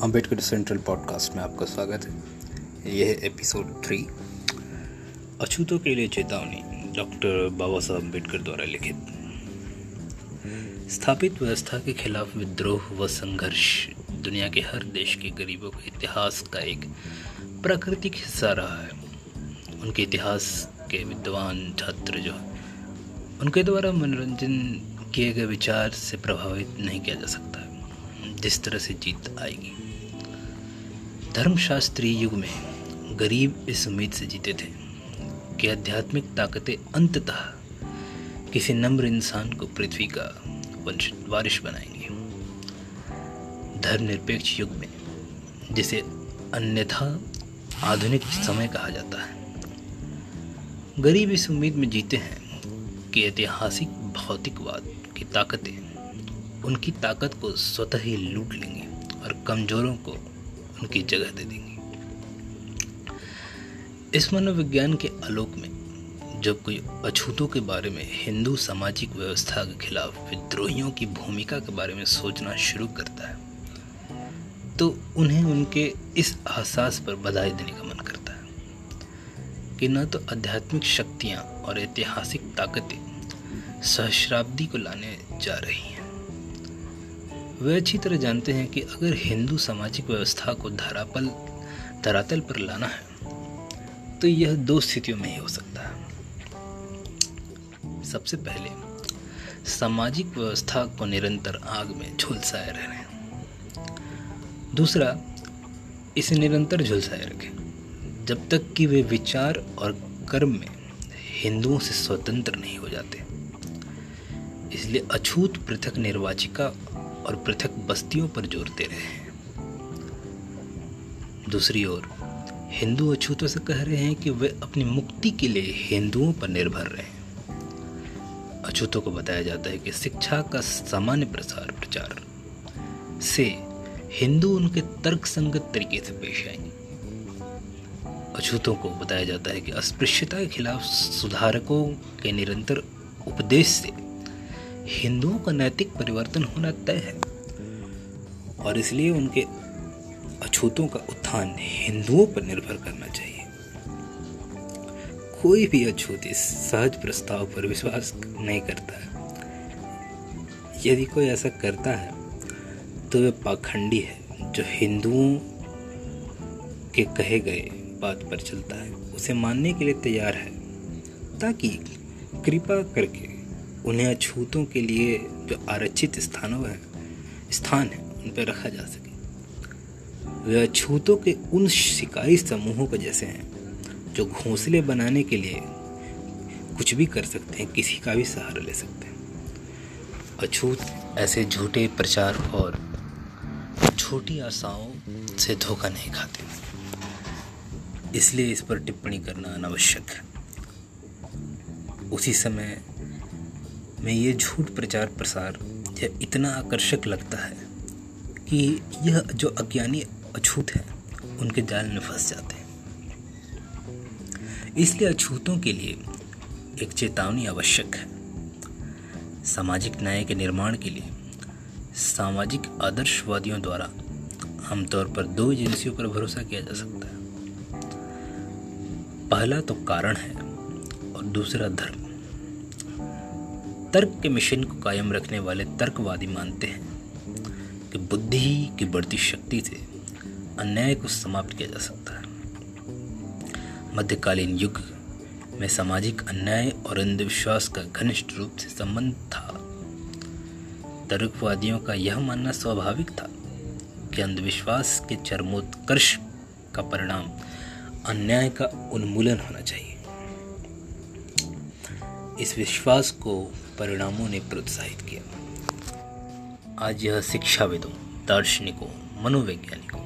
Ambedkar central podcast में आपका स्वागत है। यह है एपिसोड थ्री। अछूतों के लिए चेतावनी, डॉक्टर बाबा साहब अंबेडकर द्वारा लिखित। स्थापित व्यवस्था के खिलाफ विद्रोह व संघर्ष, दुनिया के हर देश के गरीबों के इतिहास का एक प्राकृतिक हिस्सा रहा है। उनके इतिहास के विद्वान छात्र जो उनके द्वारा मनोरंजन किए गए विचार से प्रभावित नहीं किया जा सकता। जिस तरह से जीत आएगी धर्मशास्त्री युग में गरीब इस उम्मीद से जीते थे कि आध्यात्मिक ताकतें अंततः किसी नम्र इंसान को पृथ्वी का वारिश बनाएँगे। धर्मनिरपेक्ष युग में, जिसे अन्यथा आधुनिक समय कहा जाता है। गरीब इस उम्मीद में जीते हैं कि ऐतिहासिक भौतिकवाद की ताकतें उनकी ताकत को स्वतः ही लूट लेंगे और कमजोरों को उनकी जगह दे देंगे। इस मनोविज्ञान के आलोक में, जब कोई अछूतों के बारे में हिंदू सामाजिक व्यवस्था के खिलाफ विद्रोहियों की भूमिका के बारे में सोचना शुरू करता है तो उन्हें उनके इस एहसास पर बधाई देने का मन करता है कि न तो आध्यात्मिक शक्तियाँ और ऐतिहासिक ताकतें सहस्राब्दी को लाने जा रही हैं। वे अच्छी तरह जानते हैं कि अगर हिंदू सामाजिक व्यवस्था को धरापल, धरातल पर लाना है तो यह दो स्थितियों में ही हो सकता है। सबसे पहले, सामाजिक व्यवस्था को निरंतर आग में झुलसाए रहने। दूसरा, इसे निरंतर झुलसाए रखें, जब तक कि वे विचार और कर्म में हिंदुओं से स्वतंत्र नहीं हो जाते। इसलिए अछूत पृथक निर्वाचिका और पृथक बस्तियों पर ज़ोर दे रहे दूसरी ओर, हिंदू अछूतों से कह रहे हैं कि वे अपनी मुक्ति के लिए हिंदुओं पर निर्भर रहे अछूतों को बताया जाता है कि शिक्षा का सामान्य प्रसार प्रचार से हिंदू उनके तर्क संगत तरीके से पेश आएँगे। अछूतों को बताया जाता है कि अस्पृश्यता के खिलाफ सुधारकों के निरंतर उपदेश से हिंदुओं का नैतिक परिवर्तन होना तय है। और इसलिए उनके अछूतों का उत्थान हिंदुओं पर निर्भर करना चाहिए। कोई भी अछूत इस सहज प्रस्ताव पर विश्वास नहीं करता। यदि कोई ऐसा करता है तो वह पाखंडी है, जो हिंदुओं के कहे गए बात पर चलता है। उसे मानने के लिए तैयार है, ताकि कृपा करके उन्हें अछूतों के लिए जो आरक्षित स्थानों है, स्थान है, उन पर रखा जा सके। वे अछूतों के उन शिकारी समूहों के जैसे हैं, जो घोंसले बनाने के लिए कुछ भी कर सकते हैं, किसी का भी सहारा ले सकते हैं। अछूत ऐसे झूठे प्रचार और छोटी आशाओं से धोखा नहीं खाते। इसलिए इस पर टिप्पणी करना अनावश्यक है। उसी समय में ये झूठ प्रचार प्रसार यह इतना आकर्षक लगता है कि यह जो अज्ञानी अछूत है, उनके जाल में फंस जाते हैं। इसलिए अछूतों के लिए एक चेतावनी आवश्यक है। सामाजिक न्याय के निर्माण के लिए सामाजिक आदर्शवादियों द्वारा आमतौर पर दो एजेंसियों पर भरोसा किया जा सकता है। पहला तो कारण है और दूसरा धर्म। तर्क के मिशन को कायम रखने वाले तर्कवादी मानते हैं कि बुद्धि की बढ़ती शक्ति से अन्याय को समाप्त किया जा सकता है। मध्यकालीन युग में सामाजिक अन्याय और अंधविश्वास का घनिष्ठ रूप से संबंध था। तर्कवादियों का यह मानना स्वाभाविक था कि अंधविश्वास के चरमोत्कर्ष का परिणाम अन्याय का उन्मूलन होना चाहिए। इस विश्वास को परिणामों ने प्रोत्साहित किया। आज यह शिक्षाविदों, दार्शनिकों, मनोवैज्ञानिकों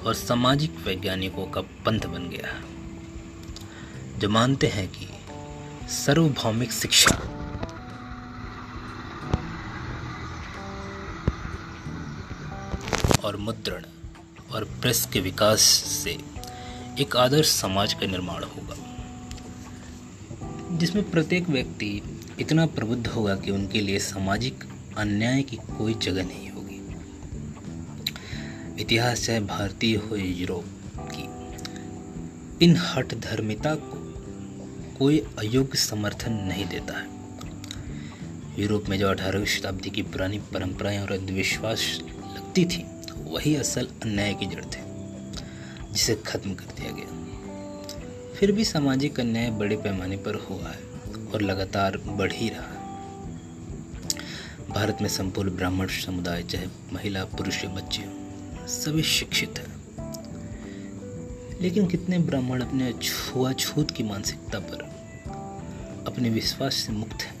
और सामाजिक वैज्ञानिकों का पंथ बन गया है। जो मानते हैं कि सार्वभौमिक शिक्षा और मुद्रण और प्रेस के विकास से एक आदर्श समाज का निर्माण होगा, जिसमें प्रत्येक व्यक्ति इतना प्रबुद्ध होगा कि उनके लिए सामाजिक अन्याय की कोई जगह नहीं होगी। इतिहास चाहे भारतीय हो यूरोप की। इन हट धर्मिता को कोई अयोग्य समर्थन नहीं देता है। यूरोप में जो अठारहवीं शताब्दी की पुरानी परंपराएँ और अंधविश्वास लगती थी, वही असल अन्याय की जड़ थे, जिसे खत्म कर दिया गया। फिर भी सामाजिक अन्याय बड़े पैमाने पर हुआ है। और लगातार बढ़ ही रहा है। भारत में संपूर्ण ब्राह्मण समुदाय, चाहे महिला, पुरुष या बच्चे, सभी शिक्षित हैं। लेकिन कितने ब्राह्मण अपने छुआछूत की मानसिकता पर अपने विश्वास से मुक्त हैं?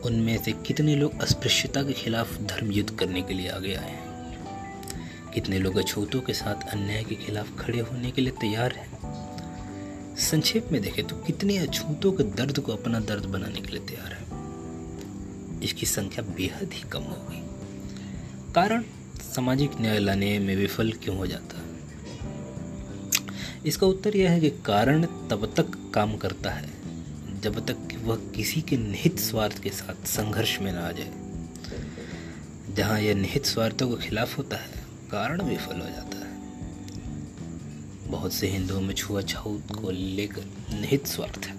उनमें से कितने लोग अस्पृश्यता के खिलाफ धर्म युद्ध करने के लिए आगे आए हैं? कितने लोग अछूतों के साथ अन्याय के खिलाफ खड़े होने के लिए तैयार हैं? संक्षेप में देखें तो कितने अछूतों के दर्द को अपना दर्द बनाने के लिए तैयार है। इसकी संख्या बेहद ही कम हो गई। कारण, सामाजिक न्याय लाने में विफल क्यों हो जाता? इसका उत्तर यह है कि कारण तब तक काम करता है, जब तक कि वह किसी के निहित स्वार्थ के साथ संघर्ष में ना आ जाए। जहाँ यह निहित स्वार्थों के खिलाफ होता है, कारण विफल हो जाता है। बहुत से हिंदुओं में छुआछूत को लेकर निहित स्वार्थ है।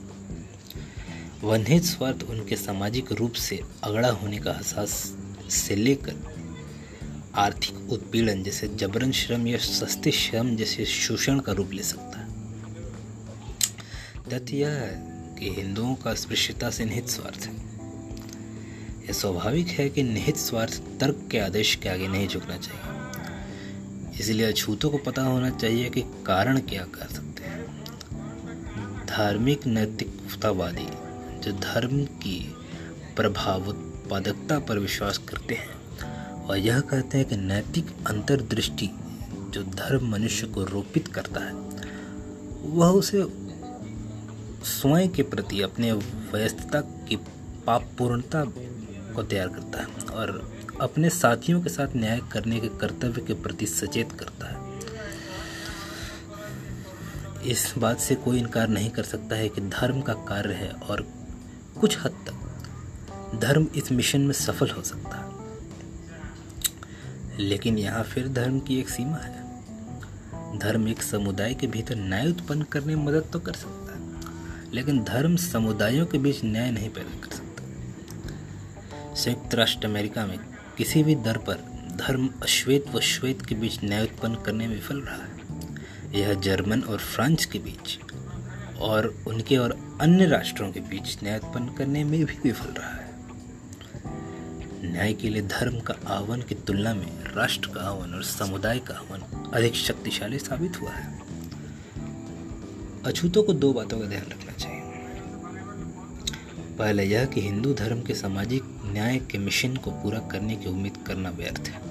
वह निहित स्वार्थ उनके सामाजिक रूप से अगड़ा होने का एहसास से लेकर आर्थिक उत्पीड़न जैसे जबरन श्रम या सस्ते श्रम जैसे शोषण का रूप ले सकता है। तथ्य यह है कि हिंदुओं का स्पृश्यता से निहित स्वार्थ है। यह स्वाभाविक है कि निहित स्वार्थ तर्क के आदेश के आगे नहीं झुकना चाहिए। इसलिए अछूतों को पता होना चाहिए कि कारण क्या कर सकते हैं। धार्मिक नैतिकतावादी जो धर्म की प्रभाव उत्पादकता पर विश्वास करते हैं, और यह कहते हैं कि नैतिक अंतर्दृष्टि जो धर्म मनुष्य को रोपित करता है, वह उसे स्वयं के प्रति अपने व्यस्तता की पापपूर्णता को तैयार करता है, और अपने साथियों के साथ न्याय करने के कर्तव्य के प्रति सचेत करता है। इस बात से कोई इनकार नहीं कर सकता है कि धर्म का कार्य है और कुछ हद तक धर्म इस मिशन में सफल हो सकता है। लेकिन यहाँ फिर धर्म की एक सीमा है। धर्म एक समुदाय के भीतर न्याय उत्पन्न करने में मदद तो कर सकता है, लेकिन धर्म समुदायों के बीच न्याय नहीं पैदा कर सकता। संयुक्त राष्ट्र अमेरिका में किसी भी दर पर धर्म अश्वेत व श्वेत के बीच न्याय उत्पन्न करने में विफल रहा। है यह जर्मन और फ्रांस के बीच और उनके और अन्य राष्ट्रों के बीच न्याय उत्पन्न करने में भी विफल रहा है। न्याय के लिए धर्म का आह्वान की तुलना में राष्ट्र का आह्वान और समुदाय का आह्वान अधिक शक्तिशाली साबित हुआ है। अछूतों को दो बातों का ध्यान रखना चाहिए। पहले यह कि हिंदू धर्म के सामाजिक न्याय के मिशन को पूरा करने की उम्मीद करना व्यर्थ है।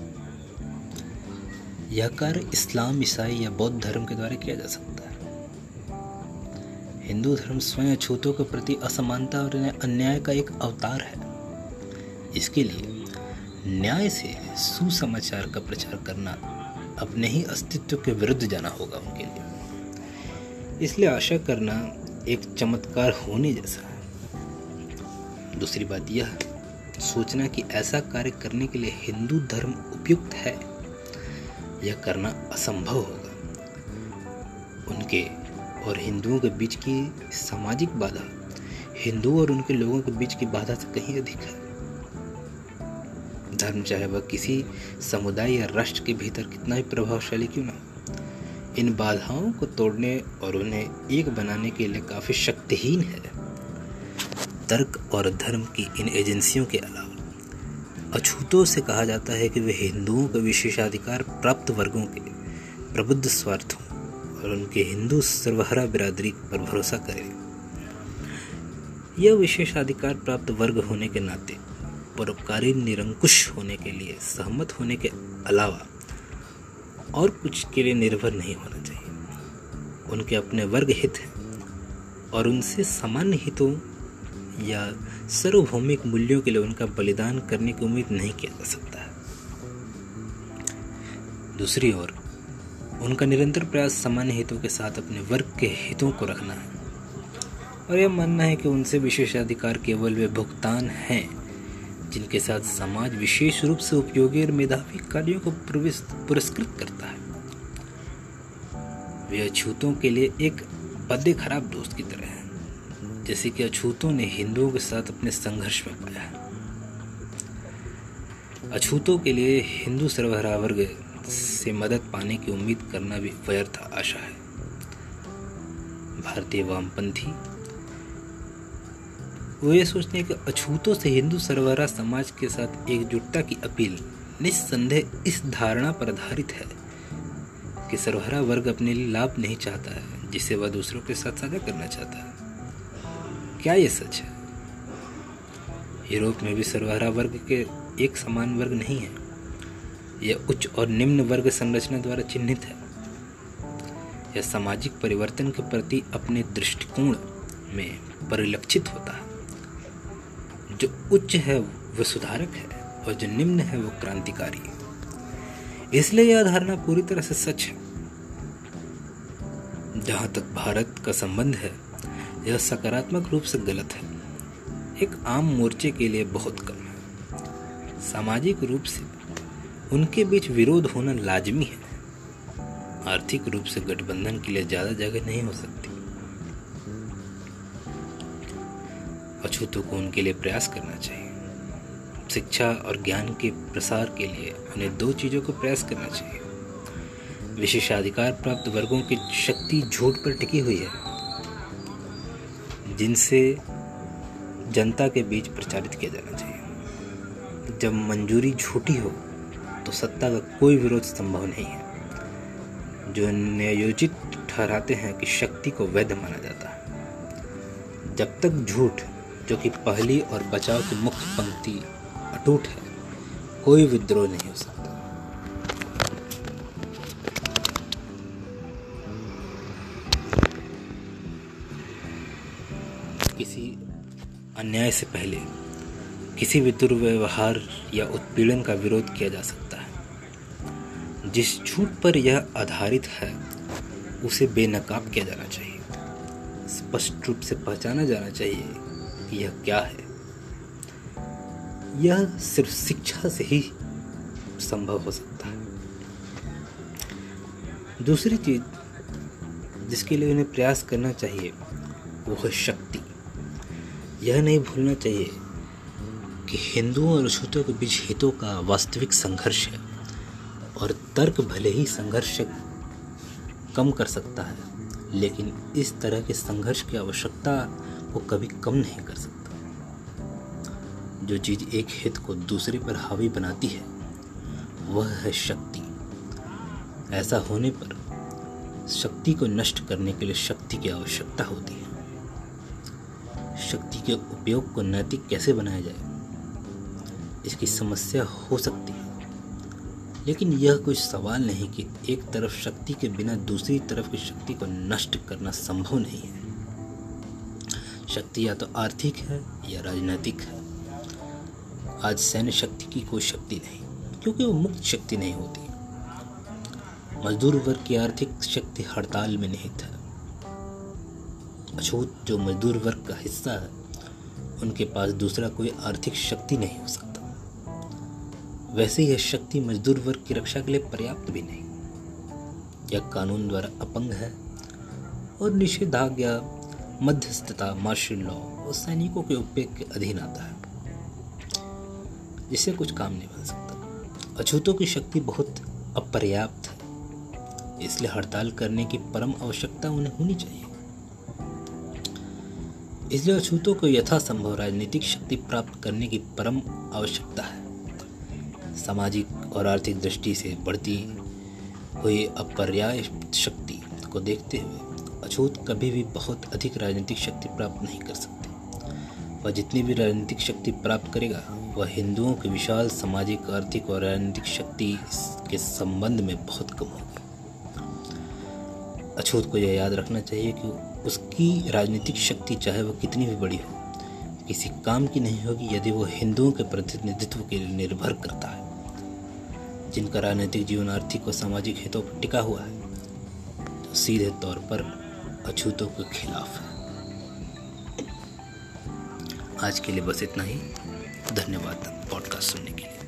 यह कार्य इस्लाम, ईसाई या बौद्ध धर्म के द्वारा किया जा सकता है। हिंदू धर्म स्वयं अछूतों के प्रति असमानता और अन्याय का एक अवतार है। इसके लिए न्याय से सुसमाचार का प्रचार करना अपने ही अस्तित्व के विरुद्ध जाना होगा उनके लिए। इसलिए आशा करना एक चमत्कार होने जैसा दूसरी बात यह, सोचना कि ऐसा कार्य करने के लिए हिंदू धर्म उपयुक्त है यह करना असंभव होगा। उनके और हिंदुओं के बीच की सामाजिक बाधा हिंदू और उनके लोगों के बीच की बाधा से कहीं अधिक है। धर्म चाहे वह किसी समुदाय या राष्ट्र के भीतर कितना ही प्रभावशाली क्यों ना इन बाधाओं को तोड़ने और उन्हें एक बनाने के लिए काफ़ी शक्तिहीन है। तर्क और धर्म की इन एजेंसियों के अलावा, अछूतों से कहा जाता है कि वे हिंदुओं के विशेषाधिकार प्राप्त वर्गों के प्रबुद्ध स्वार्थों और उनके हिंदू सर्वहरा बिरादरी पर भरोसा करें। यह विशेषाधिकार प्राप्त वर्ग होने के नाते, परोपकारी निरंकुश होने के लिए सहमत होने के अलावा और कुछ के लिए निर्भर नहीं होना चाहिए। उनके अपने वर्ग हित हैं और उनसे सामान्य हितों या सार्वभौमिक मूल्यों के लिए उनका बलिदान करने की उम्मीद नहीं किया जा सकता। दूसरी ओर, उनका निरंतर प्रयास सामान्य हितों के साथ अपने वर्ग के हितों को रखना है। और यह मानना है कि उनसे विशेषाधिकार केवल वे भुगतान हैं, जिनके साथ समाज विशेष रूप से उपयोगी और मेधावी कार्यों को पुरस्कृत करता है। वे अछूतों के लिए एक पदे खराब दोस्त की तरह है। जैसे कि अछूतों ने हिंदुओं के साथ अपने संघर्ष में पाया अछूतों के लिए हिंदू सरबराह वर्ग से मदद पाने की उम्मीद करना भी व्यर्थ आशा है। भारतीय वामपंथी, वो ये सोचते हैं कि अछूतों से हिंदू सरबराह समाज के साथ एकजुटता की अपील निस्संदेह इस धारणा पर आधारित है कि सरबराह वर्ग अपने लिए लाभ नहीं चाहता है, जिसे वह दूसरों के साथ साझा करना चाहता है। क्या ये सच है? यूरोप में भी सरबराह वर्ग के एक समान वर्ग नहीं है। यह उच्च और निम्न वर्ग संरचना द्वारा चिन्हित है। यह सामाजिक परिवर्तन के प्रति अपने दृष्टिकोण में परिलक्षित होता है। जो उच्च है वह सुधारक है और जो निम्न है वह क्रांतिकारी इसलिए यह धारणा पूरी तरह से सच है। जहाँ तक भारत का संबंध है यह सकारात्मक रूप से गलत है। एक आम मोर्चे के लिए बहुत कम है। सामाजिक रूप से उनके बीच विरोध होना लाजमी है। आर्थिक रूप से गठबंधन के लिए ज़्यादा जगह नहीं हो सकती। अछूतों को उनके लिए प्रयास करना चाहिए। शिक्षा और ज्ञान के प्रसार के लिए उन्हें दो चीज़ों को प्रयास करना चाहिए। विशेषाधिकार प्राप्त वर्गों की शक्ति झूठ पर टिकी हुई है। जिनसे जनता के बीच प्रचारित किया जाना चाहिए। जब मंजूरी झूठी हो तो सत्ता का कोई विरोध संभव नहीं है। जो नियोजित ठहराते हैं कि शक्ति को वैध माना जाता है। जब तक झूठ, जो कि पहली और बचाव की मुख्य पंक्ति, अटूट है, कोई विद्रोह नहीं हो सकता। अन्याय से पहले किसी भी दुर्व्यवहार या उत्पीड़न का विरोध किया जा सकता है। जिस झूठ पर यह आधारित है, उसे बेनकाब किया जाना चाहिए। स्पष्ट रूप से पहचाना जाना चाहिए कि यह क्या है। यह सिर्फ़ शिक्षा से ही संभव हो सकता है। दूसरी चीज़ जिसके लिए उन्हें प्रयास करना चाहिए, वो है शक्ति। यह नहीं भूलना चाहिए कि हिंदुओं और अछूतों के बीच हितों का वास्तविक संघर्ष है और तर्क भले ही संघर्ष कम कर सकता है, लेकिन इस तरह के संघर्ष की आवश्यकता को कभी कम नहीं कर सकता। जो चीज़ एक हित को दूसरे पर हावी बनाती है, वह है शक्ति। ऐसा होने पर शक्ति को नष्ट करने के लिए शक्ति की आवश्यकता होती है। शक्ति के उपयोग को नैतिक कैसे बनाया जाए? इसकी समस्या हो सकती है। लेकिन यह कोई सवाल नहीं कि एक तरफ़ शक्ति के बिना दूसरी तरफ़ की शक्ति को नष्ट करना संभव नहीं है। शक्ति या तो आर्थिक है या राजनीतिक है। आज सैन्य शक्ति की कोई शक्ति नहीं, क्योंकि वो मुक्त शक्ति नहीं होती। मजदूर वर्ग की आर्थिक शक्ति हड़ताल में निहित है। अछूत जो मजदूर वर्ग का हिस्सा है, उनके पास दूसरा कोई आर्थिक शक्ति नहीं हो सकता। वैसे यह शक्ति मजदूर वर्ग की रक्षा के लिए पर्याप्त भी नहीं। यह कानून द्वारा अपंग है और निषेधाज्ञा, मध्यस्थता, मार्शल लॉ और सैनिकों के उपयोग के अधीन आता है। जिससे कुछ काम नहीं बन सकता। अछूतों की शक्ति बहुत अपर्याप्त है, इसलिए हड़ताल करने की परम आवश्यकता उन्हें होनी चाहिए। इसलिए अछूतों को यथासंभव राजनीतिक शक्ति प्राप्त करने की परम आवश्यकता है। सामाजिक और आर्थिक दृष्टि से बढ़ती हुई अपर्याय शक्ति को देखते हुए अछूत कभी भी बहुत अधिक राजनीतिक शक्ति प्राप्त नहीं कर सकते। वह जितनी भी राजनीतिक शक्ति प्राप्त करेगा, वह हिंदुओं की विशाल सामाजिक, आर्थिक और राजनीतिक शक्ति के संबंध में बहुत कम होगी। अछूत को यह याद रखना चाहिए कि उसकी राजनीतिक शक्ति चाहे वह कितनी भी बड़ी हो, किसी काम की नहीं होगी यदि वो हिंदुओं के प्रतिनिधित्व के लिए निर्भर करता है, जिनका राजनीतिक जीवन आर्थिक और सामाजिक हितों पर टिका हुआ है तो सीधे तौर पर अछूतों के खिलाफ है। आज के लिए बस इतना ही। धन्यवाद पॉडकास्ट सुनने के लिए।